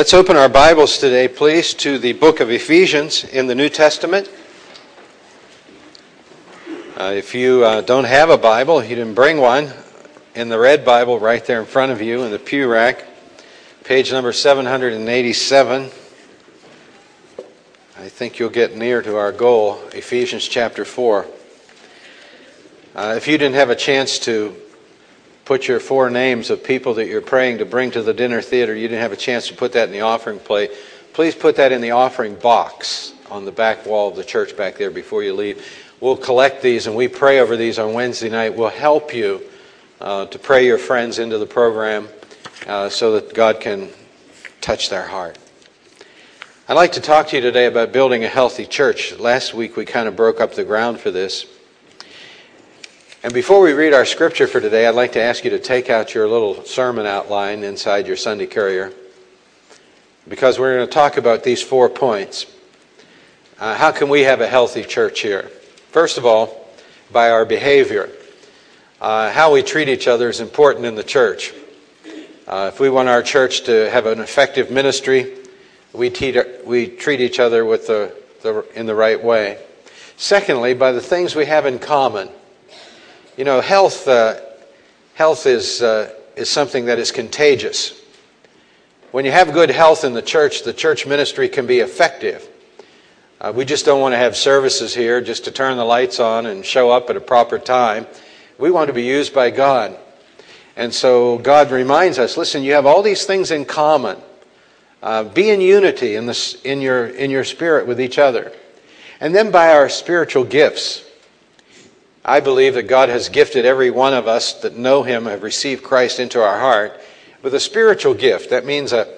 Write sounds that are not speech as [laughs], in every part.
Let's open our Bibles today, please, to the book of Ephesians in the New Testament. Uh, if you uh, don't have a Bible, you didn't bring one, in the red Bible right there in front of you in the pew rack, page number 787. I think you'll get near to our goal, Ephesians chapter 4. Uh, if you didn't have a chance to put your four names of people that you're praying to bring to the dinner theater, you didn't have a chance to put that in the offering plate, please put that in the offering box on the back wall of the church back there before you leave. We'll collect these and we pray over these on Wednesday night. We'll help you uh, to pray your friends into the program uh, so that God can touch their heart. I'd like to talk to you today about building a healthy church. Last week we kind of broke up the ground for this. And before we read our scripture for today, I'd like to ask you to take out your little sermon outline inside your Sunday courier because we're going to talk about these four points. Uh, how can we have a healthy church here? First of all, by our behavior. Uh, how we treat each other is important in the church. Uh, if we want our church to have an effective ministry, we, we treat each other with the, the, in the right way. Secondly, by the things we have in common. You know, health, uh, health is, uh, is something that is contagious. When you have good health in the church, the church ministry can be effective. Uh, we just don't want to have services here just to turn the lights on and show up at a proper time. We want to be used by God. And so God reminds us listen, you have all these things in common. Uh, be in unity in, this, in, your, in your spirit with each other. And then by our spiritual gifts. I believe that God has gifted every one of us that know Him, have received Christ into our heart, with a spiritual gift. That means a,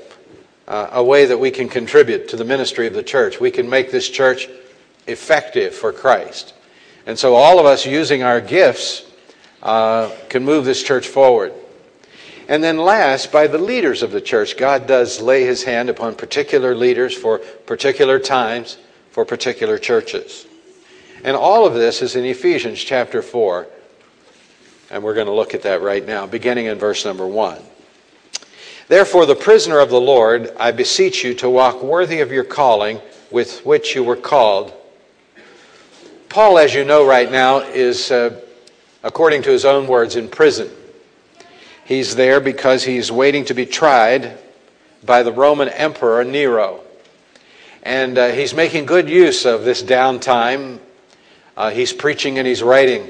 a way that we can contribute to the ministry of the church. We can make this church effective for Christ. And so, all of us using our gifts uh, can move this church forward. And then, last, by the leaders of the church, God does lay His hand upon particular leaders for particular times, for particular churches. And all of this is in Ephesians chapter 4. And we're going to look at that right now, beginning in verse number 1. Therefore, the prisoner of the Lord, I beseech you to walk worthy of your calling with which you were called. Paul, as you know right now, is, uh, according to his own words, in prison. He's there because he's waiting to be tried by the Roman Emperor Nero. And uh, he's making good use of this downtime uh, he's preaching and he's writing.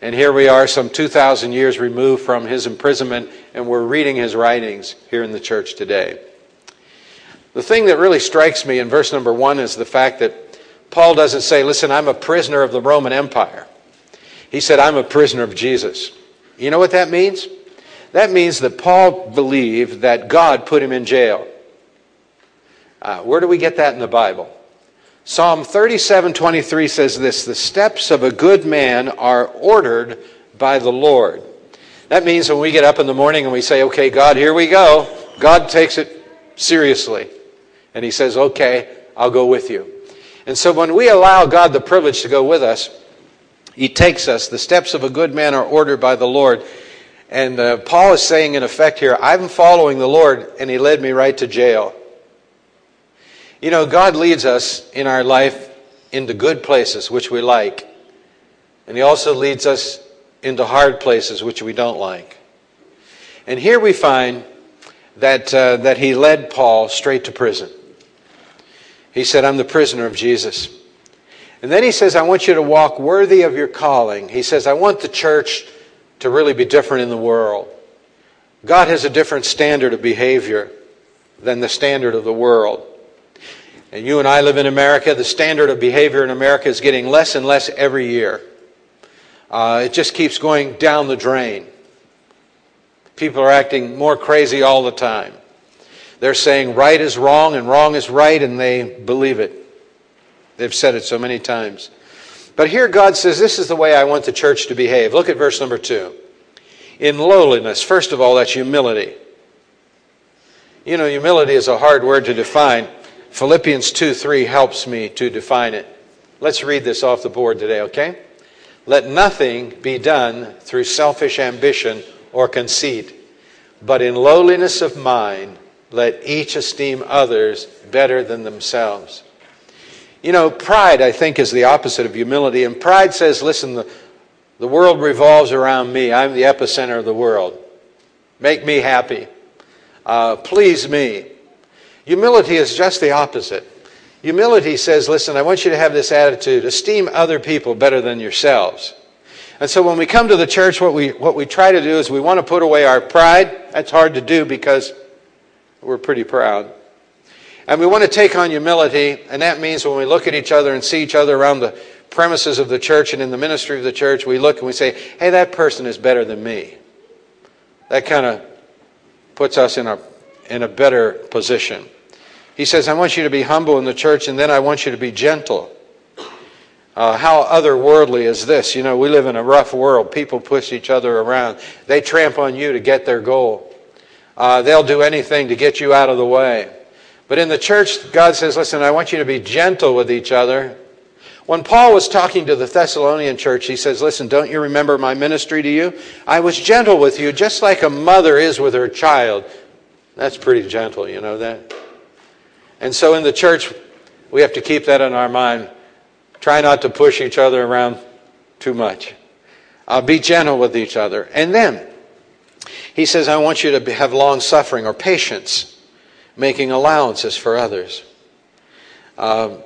And here we are, some 2,000 years removed from his imprisonment, and we're reading his writings here in the church today. The thing that really strikes me in verse number one is the fact that Paul doesn't say, Listen, I'm a prisoner of the Roman Empire. He said, I'm a prisoner of Jesus. You know what that means? That means that Paul believed that God put him in jail. Uh, where do we get that in the Bible? Psalm 37:23 says this, "The steps of a good man are ordered by the Lord." That means when we get up in the morning and we say, "Okay, God, here we go." God takes it seriously. And he says, "Okay, I'll go with you." And so when we allow God the privilege to go with us, he takes us. The steps of a good man are ordered by the Lord. And uh, Paul is saying, in effect, here, I'm following the Lord, and he led me right to jail. You know, God leads us in our life into good places, which we like. And He also leads us into hard places, which we don't like. And here we find that, uh, that He led Paul straight to prison. He said, I'm the prisoner of Jesus. And then He says, I want you to walk worthy of your calling. He says, I want the church to really be different in the world. God has a different standard of behavior than the standard of the world. And you and I live in America. The standard of behavior in America is getting less and less every year. Uh, it just keeps going down the drain. People are acting more crazy all the time. They're saying right is wrong and wrong is right, and they believe it. They've said it so many times. But here God says, This is the way I want the church to behave. Look at verse number two. In lowliness, first of all, that's humility. You know, humility is a hard word to define. Philippians 2 3 helps me to define it. Let's read this off the board today, okay? Let nothing be done through selfish ambition or conceit, but in lowliness of mind, let each esteem others better than themselves. You know, pride, I think, is the opposite of humility. And pride says, listen, the, the world revolves around me. I'm the epicenter of the world. Make me happy. Uh, please me. Humility is just the opposite. Humility says, listen, I want you to have this attitude esteem other people better than yourselves. And so when we come to the church, what we, what we try to do is we want to put away our pride. That's hard to do because we're pretty proud. And we want to take on humility, and that means when we look at each other and see each other around the premises of the church and in the ministry of the church, we look and we say, hey, that person is better than me. That kind of puts us in a, in a better position. He says, I want you to be humble in the church, and then I want you to be gentle. Uh, how otherworldly is this? You know, we live in a rough world. People push each other around. They tramp on you to get their goal. Uh, they'll do anything to get you out of the way. But in the church, God says, listen, I want you to be gentle with each other. When Paul was talking to the Thessalonian church, he says, listen, don't you remember my ministry to you? I was gentle with you, just like a mother is with her child. That's pretty gentle, you know that? And so in the church, we have to keep that in our mind. Try not to push each other around too much. Uh, be gentle with each other. And then, he says, I want you to have long suffering or patience, making allowances for others. Uh,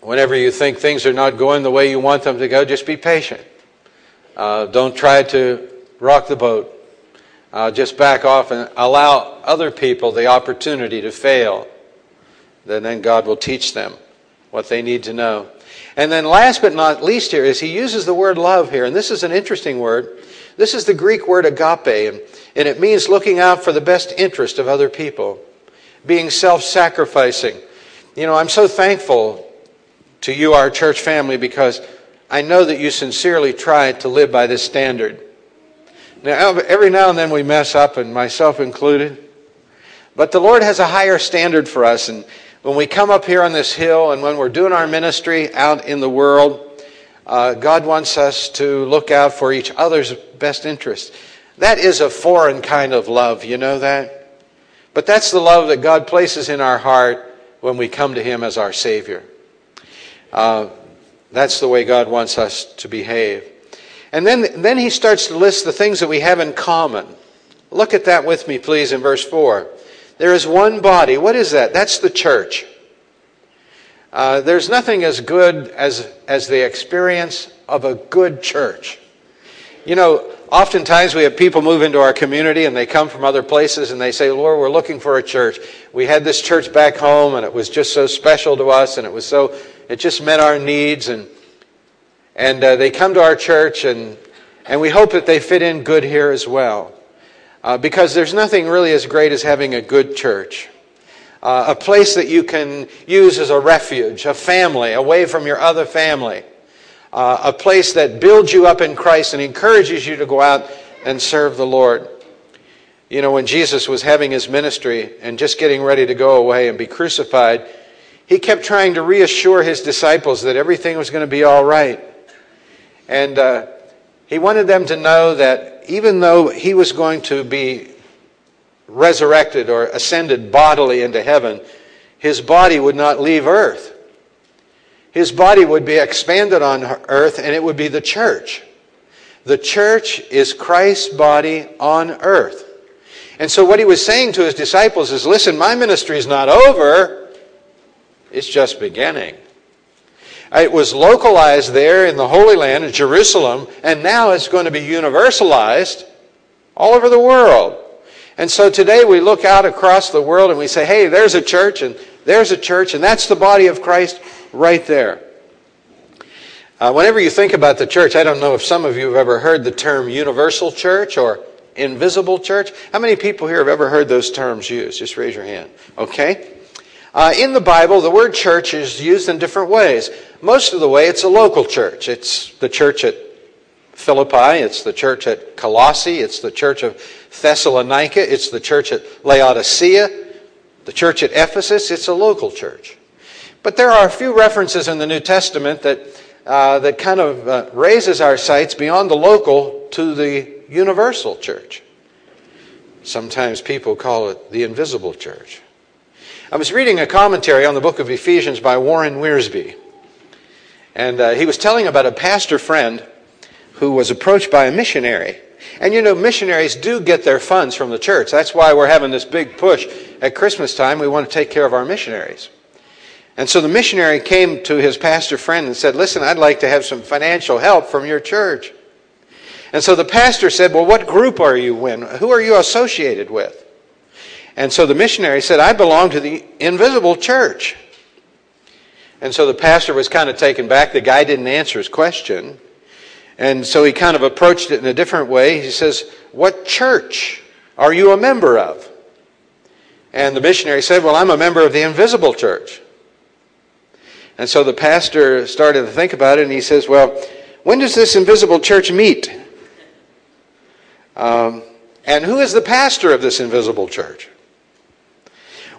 whenever you think things are not going the way you want them to go, just be patient. Uh, don't try to rock the boat. Just back off and allow other people the opportunity to fail. Then, then God will teach them what they need to know. And then, last but not least, here is he uses the word love here, and this is an interesting word. This is the Greek word agape, and, and it means looking out for the best interest of other people, being self sacrificing. You know, I'm so thankful to you, our church family, because I know that you sincerely try to live by this standard. Now, every now and then we mess up, and myself included. But the Lord has a higher standard for us, and when we come up here on this hill and when we're doing our ministry out in the world, uh, God wants us to look out for each other's best interests. That is a foreign kind of love, you know that? But that's the love that God places in our heart when we come to Him as our Savior. Uh, that's the way God wants us to behave. And then, then He starts to list the things that we have in common. Look at that with me, please, in verse 4. There is one body. What is that? That's the church. Uh, there's nothing as good as, as the experience of a good church. You know, oftentimes we have people move into our community and they come from other places and they say, Lord, we're looking for a church. We had this church back home and it was just so special to us and it was so, it just met our needs and, and uh, they come to our church and, and we hope that they fit in good here as well. Uh, because there's nothing really as great as having a good church. Uh, a place that you can use as a refuge, a family, away from your other family. Uh, a place that builds you up in Christ and encourages you to go out and serve the Lord. You know, when Jesus was having his ministry and just getting ready to go away and be crucified, he kept trying to reassure his disciples that everything was going to be all right. And uh, he wanted them to know that even though he was going to be resurrected or ascended bodily into heaven, his body would not leave earth. His body would be expanded on earth, and it would be the church. The church is Christ's body on earth. And so, what he was saying to his disciples is listen, my ministry is not over, it's just beginning. It was localized there in the Holy Land, in Jerusalem, and now it's going to be universalized all over the world. And so today we look out across the world and we say, hey, there's a church, and there's a church, and that's the body of Christ right there. Uh, whenever you think about the church, I don't know if some of you have ever heard the term universal church or invisible church. How many people here have ever heard those terms used? Just raise your hand. Okay. Uh, in the Bible, the word church is used in different ways. Most of the way, it's a local church. It's the church at Philippi, it's the church at Colossae, it's the church of Thessalonica, it's the church at Laodicea, the church at Ephesus. It's a local church. But there are a few references in the New Testament that, uh, that kind of uh, raises our sights beyond the local to the universal church. Sometimes people call it the invisible church. I was reading a commentary on the book of Ephesians by Warren Wiersbe. And uh, he was telling about a pastor friend who was approached by a missionary. And you know, missionaries do get their funds from the church. That's why we're having this big push at Christmas time. We want to take care of our missionaries. And so the missionary came to his pastor friend and said, Listen, I'd like to have some financial help from your church. And so the pastor said, Well, what group are you in? Who are you associated with? And so the missionary said, I belong to the invisible church. And so the pastor was kind of taken back. The guy didn't answer his question. And so he kind of approached it in a different way. He says, What church are you a member of? And the missionary said, Well, I'm a member of the invisible church. And so the pastor started to think about it and he says, Well, when does this invisible church meet? Um, and who is the pastor of this invisible church?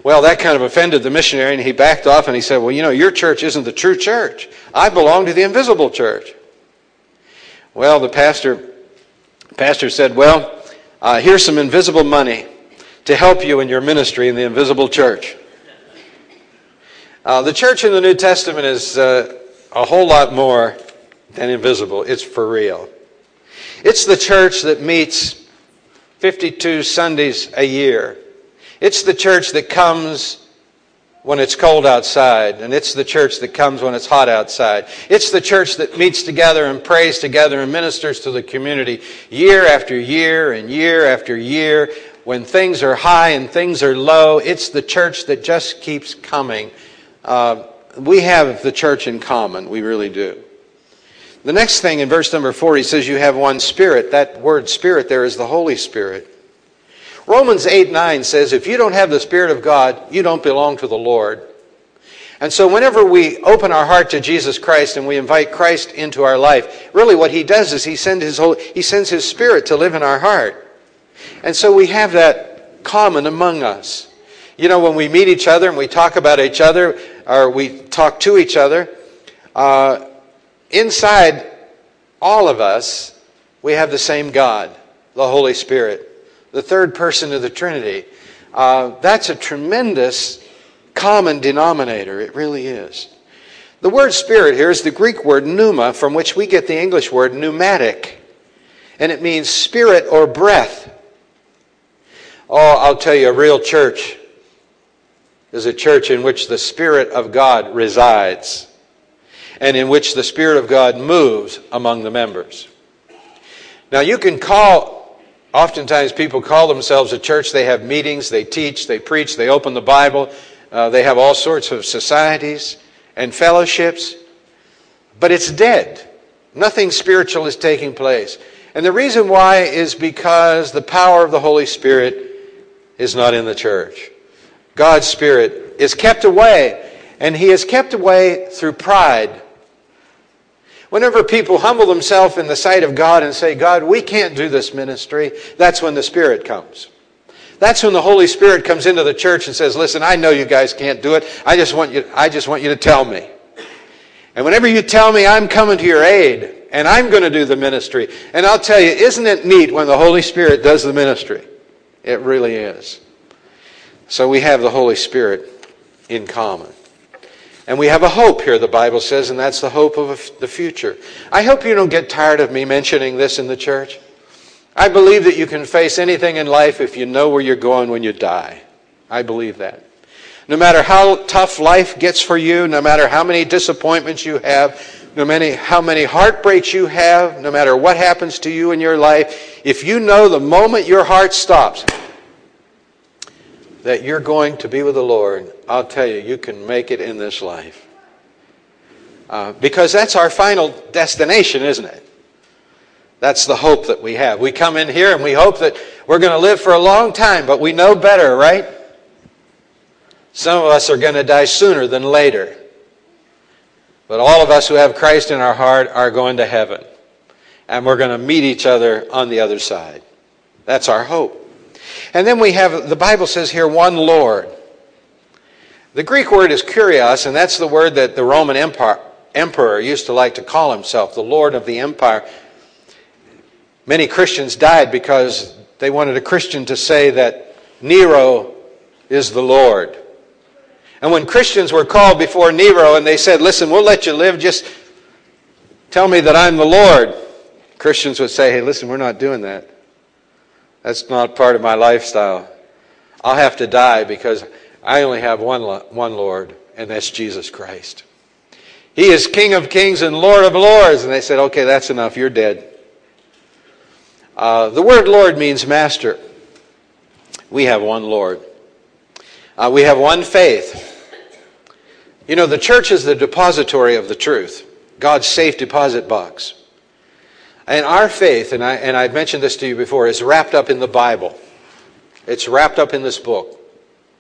Well, that kind of offended the missionary, and he backed off and he said, Well, you know, your church isn't the true church. I belong to the invisible church. Well, the pastor, pastor said, Well, uh, here's some invisible money to help you in your ministry in the invisible church. Uh, the church in the New Testament is uh, a whole lot more than invisible, it's for real. It's the church that meets 52 Sundays a year. It's the church that comes when it's cold outside, and it's the church that comes when it's hot outside. It's the church that meets together and prays together and ministers to the community year after year and year after year. When things are high and things are low, it's the church that just keeps coming. Uh, we have the church in common. We really do. The next thing in verse number four, he says, You have one spirit. That word spirit there is the Holy Spirit. Romans 8 9 says, if you don't have the Spirit of God, you don't belong to the Lord. And so, whenever we open our heart to Jesus Christ and we invite Christ into our life, really what He does is He, send his whole, he sends His Spirit to live in our heart. And so, we have that common among us. You know, when we meet each other and we talk about each other, or we talk to each other, uh, inside all of us, we have the same God, the Holy Spirit the third person of the Trinity. Uh, that's a tremendous common denominator. It really is. The word spirit here is the Greek word pneuma, from which we get the English word pneumatic. And it means spirit or breath. Oh, I'll tell you, a real church is a church in which the Spirit of God resides and in which the Spirit of God moves among the members. Now, you can call Oftentimes, people call themselves a church. They have meetings, they teach, they preach, they open the Bible, uh, they have all sorts of societies and fellowships, but it's dead. Nothing spiritual is taking place. And the reason why is because the power of the Holy Spirit is not in the church. God's Spirit is kept away, and He is kept away through pride Whenever people humble themselves in the sight of God and say, God, we can't do this ministry, that's when the Spirit comes. That's when the Holy Spirit comes into the church and says, Listen, I know you guys can't do it. I just want you, I just want you to tell me. And whenever you tell me, I'm coming to your aid and I'm going to do the ministry. And I'll tell you, isn't it neat when the Holy Spirit does the ministry? It really is. So we have the Holy Spirit in common. And we have a hope here, the Bible says, and that's the hope of the future. I hope you don't get tired of me mentioning this in the church. I believe that you can face anything in life if you know where you're going when you die. I believe that. No matter how tough life gets for you, no matter how many disappointments you have, no matter how many heartbreaks you have, no matter what happens to you in your life, if you know the moment your heart stops, that you're going to be with the Lord, I'll tell you, you can make it in this life. Uh, because that's our final destination, isn't it? That's the hope that we have. We come in here and we hope that we're going to live for a long time, but we know better, right? Some of us are going to die sooner than later. But all of us who have Christ in our heart are going to heaven. And we're going to meet each other on the other side. That's our hope. And then we have, the Bible says here, one Lord. The Greek word is kurios, and that's the word that the Roman Empire, emperor used to like to call himself, the Lord of the empire. Many Christians died because They wanted a Christian to say that Nero is the Lord. And when Christians were called before Nero and they said, Listen, we'll let you live, just tell me that I'm the Lord, Christians would say, Hey, listen, we're not doing that. That's not part of my lifestyle. I'll have to die because I only have one, one Lord, and that's Jesus Christ. He is King of kings and Lord of lords. And they said, Okay, that's enough. You're dead. Uh, the word Lord means master. We have one Lord. Uh, we have one faith. You know, the church is the depository of the truth, God's safe deposit box. And our faith, and, I, and I've mentioned this to you before, is wrapped up in the Bible. It's wrapped up in this book.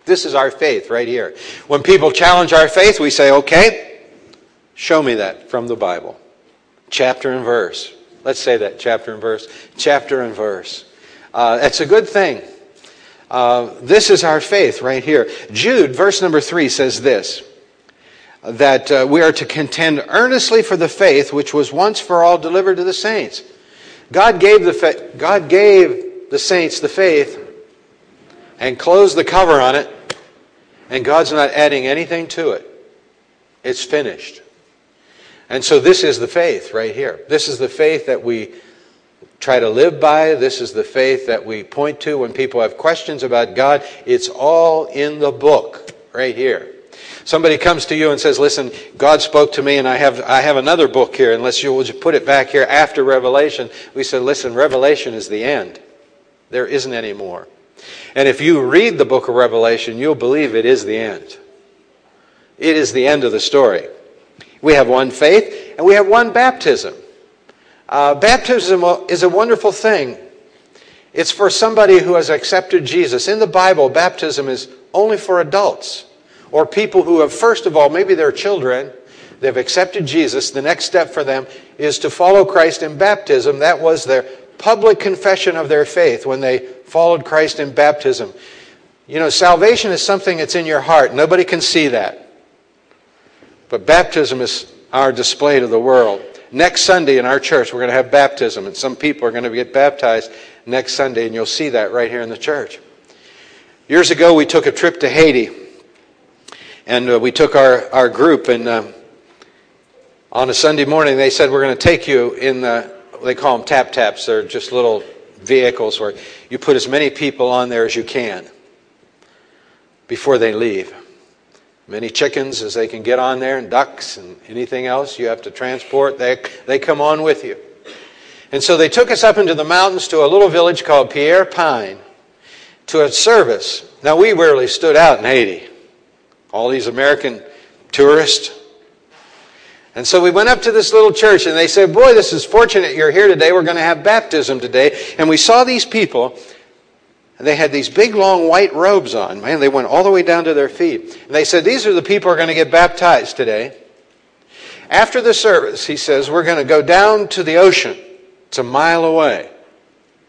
This is our faith right here. When people challenge our faith, we say, okay, show me that from the Bible. Chapter and verse. Let's say that, chapter and verse. Chapter and verse. Uh, that's a good thing. Uh, this is our faith right here. Jude, verse number three, says this that uh, we are to contend earnestly for the faith which was once for all delivered to the saints. God gave the, fa- God gave the saints the faith and closed the cover on it, and God's not adding anything to it. It's finished. And so this is the faith right here. This is the faith that we try to live by. This is the faith that we point to when people have questions about God. It's all in the book right here. Somebody comes to you and says, Listen, God spoke to me, and I have, I have another book here, unless you will put it back here after Revelation. We said, Listen, Revelation is the end. There isn't any more. And if you read the book of Revelation, you'll believe it is the end. It is the end of the story. We have one faith, and we have one baptism. Uh, baptism is a wonderful thing. It's for somebody who has accepted Jesus. In the Bible, baptism is only for adults or people who have, first of all, maybe they're children, they've accepted Jesus. The next step for them is to follow Christ in baptism. That was their public confession of their faith when they followed Christ in baptism. You know, salvation is something that's in your heart. Nobody can see that. But baptism is our display to the world. Next Sunday in our church, we're going to have baptism, and some people are going to get baptized next Sunday, and you'll see that right here in the church. Years ago, we took a trip to Haiti. And uh, we took our, our group, and uh, on a Sunday morning, they said, We're going to take you in the, they call them tap taps. They're just little vehicles where you put as many people on there as you can before they leave. Many chickens as they can get on there, and ducks, and anything else you have to transport, they, they come on with you. And so they took us up into the mountains to a little village called Pierre Pine to a service. Now, we rarely stood out in Haiti all these American tourists. And so we went up to this little church and they said, Boy, this is fortunate you're here today. We're going to have baptism today. And we saw these people, and they had these big, long white robes on. Man, they went all the way down to their feet. And they said, These are the people who are going to get baptized today. After the service, he says, We're going to go down to the ocean. It's a mile away.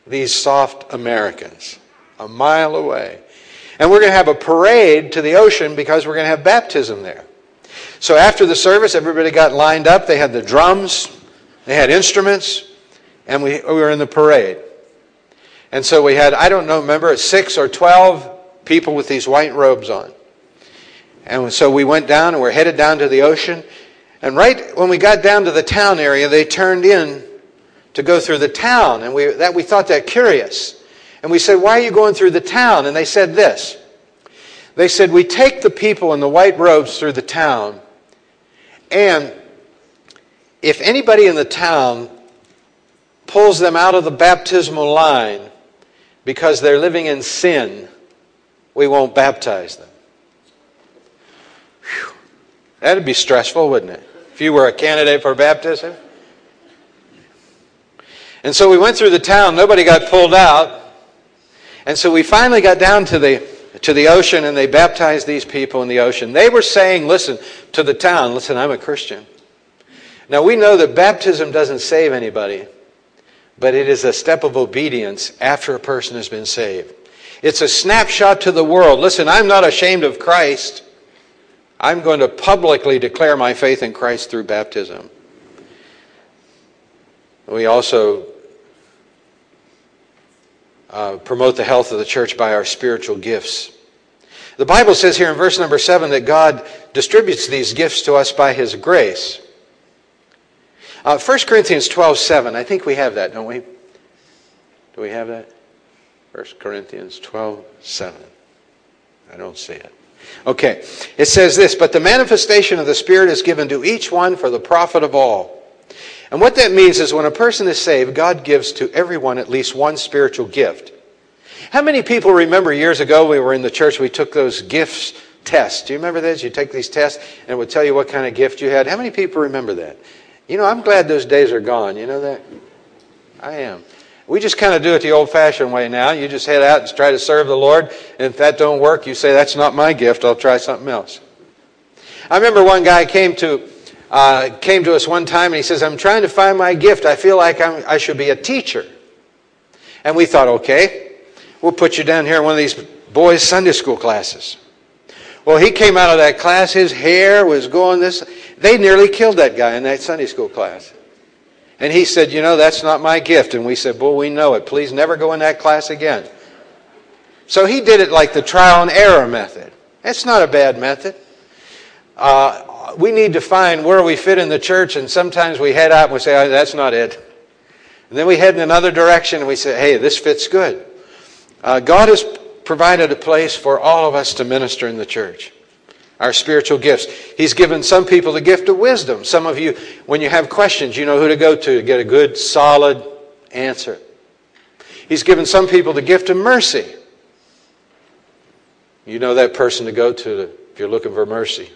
These soft Americans, a mile away. And we're going to have a parade to the ocean because we're going to have baptism there. So after the service, everybody got lined up. They had the drums, they had instruments, and we, we were in the parade. And so we had, I don't know, remember, six or 12 people with these white robes on. And so we went down and we're headed down to the ocean. And right when we got down to the town area, they turned in to go through the town. And we, that, we thought that curious. And we said, Why are you going through the town? And they said this. They said, We take the people in the white robes through the town, and if anybody in the town pulls them out of the baptismal line because they're living in sin, we won't baptize them. Whew. That'd be stressful, wouldn't it? If you were a candidate for baptism. And so we went through the town, nobody got pulled out. And so we finally got down to the, to the ocean and they baptized these people in the ocean. They were saying, listen, to the town, listen, I'm a Christian. Now we know that baptism doesn't save anybody, but it is a step of obedience after a person has been saved. It's a snapshot to the world. Listen, I'm not ashamed of Christ. I'm going to publicly declare my faith in Christ through baptism. We also uh, promote the health of the church by our spiritual gifts. The Bible says here in verse number 7 that God distributes these gifts to us by His grace. Uh, 1 Corinthians 12 7, I think we have that, don't we? Do we have that? 1 Corinthians 12 7. I don't see it. Okay, it says this But the manifestation of the Spirit is given to each one for the profit of all. And what that means is when a person is saved, God gives to everyone at least one spiritual gift. How many people remember years ago we were in the church, we took those gifts tests? Do you remember this? You take these tests and it would tell you what kind of gift you had. How many people remember that? You know, I'm glad those days are gone. You know that? I am. We just kind of do it the old fashioned way now. You just head out and try to serve the Lord. And if that don't work, you say, that's not my gift. I'll try something else. I remember one guy came to, uh, came to us one time and he says, I'm trying to find my gift. I feel like I'm, I should be a teacher. And we thought, okay, we'll put you down here in one of these boys' Sunday school classes. Well, he came out of that class, his hair was going this. They nearly killed that guy in that Sunday school class. And he said, You know, that's not my gift. And we said, Boy, we know it. Please never go in that class again. So he did it like the trial and error method. That's not a bad method. Uh, we need to find where we fit in the church, and sometimes we head out and we say, oh, That's not it. And then we head in another direction and we say, Hey, this fits good. Uh, God has provided a place for all of us to minister in the church our spiritual gifts. He's given some people the gift of wisdom. Some of you, when you have questions, you know who to go to to get a good, solid answer. He's given some people the gift of mercy. You know that person to go to if you're looking for mercy.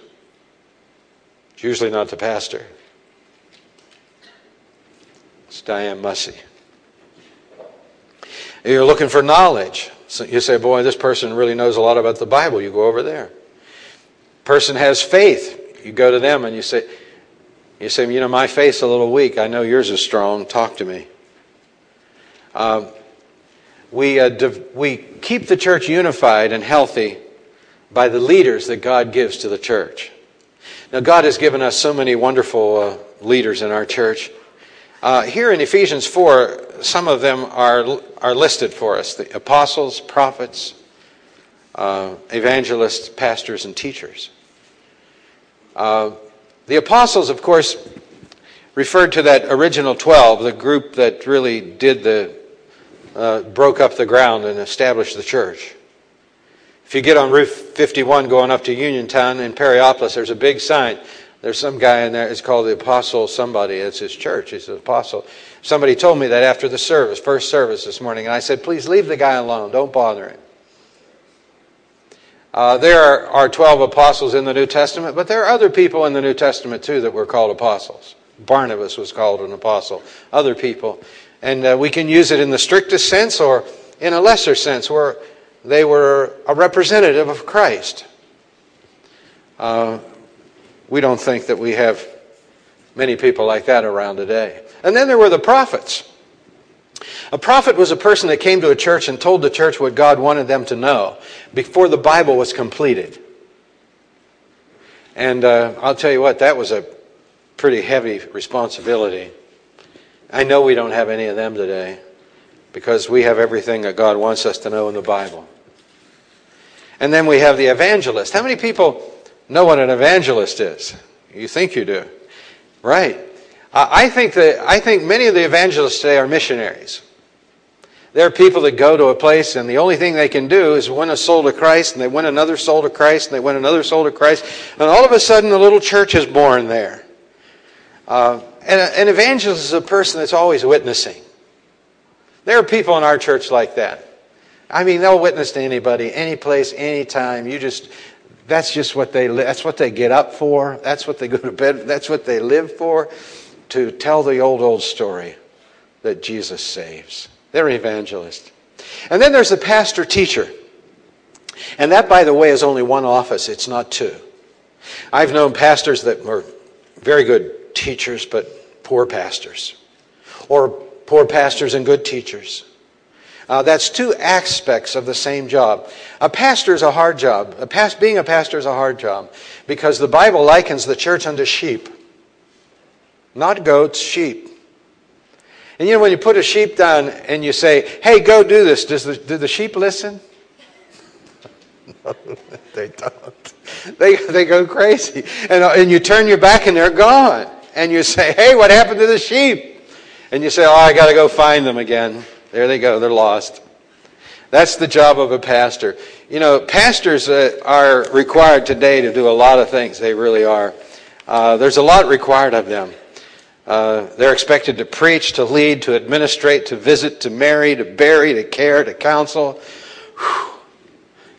It's usually not the pastor. It's Diane Mussey. You're looking for knowledge. So you say, boy, this person really knows a lot about the Bible. You go over there person has faith. You go to them and you say, you say, you know, my faith's a little weak. I know yours is strong. Talk to me. Um, we, uh, div- we keep the church unified and healthy by the leaders that God gives to the church. Now, God has given us so many wonderful uh, leaders in our church. Uh, here in Ephesians 4, some of them are, are listed for us the apostles, prophets, uh, evangelists, pastors, and teachers. Uh, the apostles, of course, referred to that original 12, the group that really did the, uh, broke up the ground and established the church. If you get on Route 51 going up to Uniontown in Perryopolis, there's a big sign. There's some guy in there, it's called the Apostle somebody. It's his church. He's an apostle. Somebody told me that after the service, first service this morning, and I said, please leave the guy alone. Don't bother him. Uh, there are, are 12 apostles in the New Testament, but there are other people in the New Testament too that were called apostles. Barnabas was called an apostle, other people. And uh, we can use it in the strictest sense or in a lesser sense where they were a representative of Christ. Uh, we don't think that we have many people like that around today. And then there were the prophets. A prophet was a person that came to a church and told the church what God wanted them to know before the Bible was completed. And uh, I'll tell you what, that was a pretty heavy responsibility. I know we don't have any of them today because we have everything that God wants us to know in the Bible. And then we have the evangelist. How many people know what an evangelist is? You think you do. Right. I think that I think many of the evangelists today are missionaries. There are people that go to a place and the only thing they can do is win a soul to Christ and they win another soul to Christ and they win another soul to Christ and all of a sudden a little church is born there. Uh, and an evangelist is a person that's always witnessing. There are people in our church like that. I mean, they'll witness to anybody, any place, anytime. You just, that's just what they, that's what they get up for. That's what they go to bed, that's what they live for to tell the old, old story that Jesus saves. They're evangelists. And then there's the pastor teacher. And that, by the way, is only one office, it's not two. I've known pastors that were very good teachers, but poor pastors, or poor pastors and good teachers. Uh, that's two aspects of the same job. A pastor is a hard job. A past, being a pastor is a hard job because the Bible likens the church unto sheep. Not goats, sheep. And you know, when you put a sheep down and you say, hey, go do this, does the, do the sheep listen? no, [laughs] they don't. They, they go crazy. And, uh, and you turn your back and they're gone. And you say, hey, what happened to the sheep? And you say, oh, I got to go find them again. There they go, they're lost. That's the job of a pastor. You know, pastors uh, are required today to do a lot of things. They really are. Uh, there's a lot required of them. Uh, they're expected to preach, to lead, to administrate, to visit, to marry, to bury, to care, to counsel.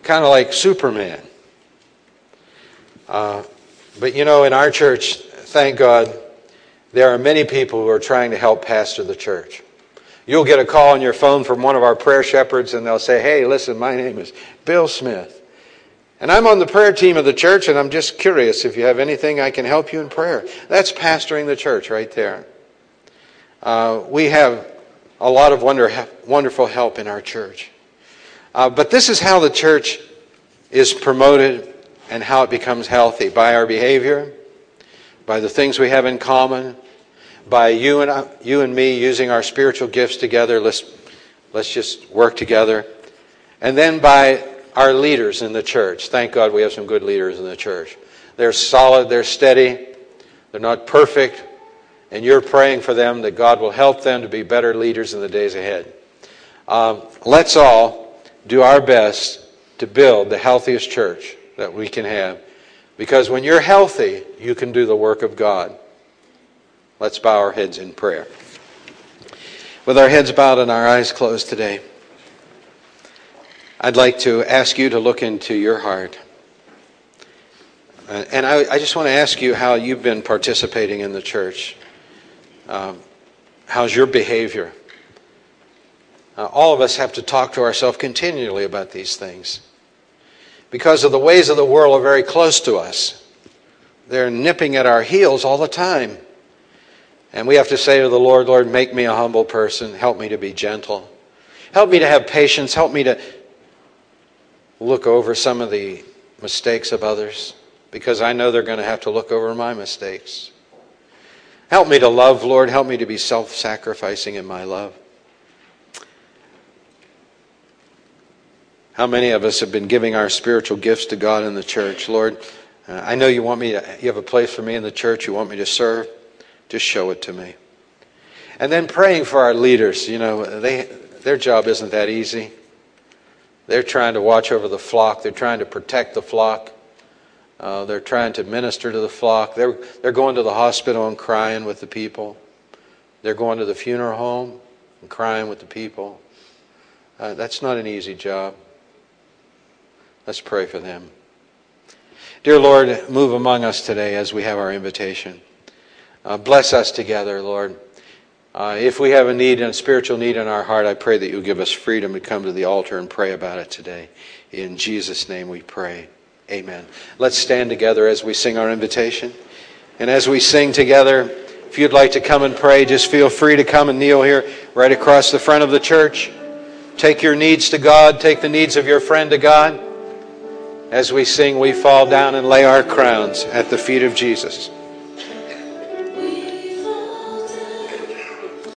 Kind of like Superman. Uh, but you know, in our church, thank God, there are many people who are trying to help pastor the church. You'll get a call on your phone from one of our prayer shepherds, and they'll say, Hey, listen, my name is Bill Smith. And I'm on the prayer team of the church, and I'm just curious if you have anything I can help you in prayer. That's pastoring the church right there. Uh, we have a lot of wonder, wonderful help in our church. Uh, but this is how the church is promoted and how it becomes healthy by our behavior, by the things we have in common, by you and, you and me using our spiritual gifts together. Let's, let's just work together. And then by our leaders in the church. Thank God we have some good leaders in the church. They're solid, they're steady, they're not perfect, and you're praying for them that God will help them to be better leaders in the days ahead. Um, let's all do our best to build the healthiest church that we can have. Because when you're healthy, you can do the work of God. Let's bow our heads in prayer. With our heads bowed and our eyes closed today, I'd like to ask you to look into your heart. Uh, and I, I, just want to ask you how you've been participating in the church. Um, how's your behavior? Uh, all of us have to talk to ourselves continually about these things because of the ways of the world are very close to us. They're nipping at our heels all the time. And we have to say to the Lord, Lord, make me a humble person. Help me to be gentle. Help me to have patience. Help me to look over some of the mistakes of others because I know they're going to have to look over my mistakes. Help me to love, Lord. Help me to be self sacrificing in my love. How many of us have been giving our spiritual gifts to God in the church? Lord, uh, I know you want me to, you have a place for me in the church. You want me to serve. Just show it to me. And then praying for our leaders. You know, they, their job isn't that easy. They're trying to watch over the flock, they're trying to protect the flock. Uh, they're trying to minister to the flock. They're, they're going to the hospital and crying with the people. They're going to the funeral home and crying with the people. Uh, that's not an easy job. Let's pray for them. Dear Lord, move among us today as we have our invitation. Uh, bless us together, Lord. Uh, if we have a need and a spiritual need in our heart, I pray that you give us freedom to come to the altar and pray about it today. In Jesus' name we pray. Amen. Let's stand together as we sing our invitation. And as we sing together, if you'd like to come and pray, just feel free to come and kneel here right across the front of the church. Take your needs to God, take the needs of your friend to God. As we sing, we fall down and lay our crowns at the feet of Jesus.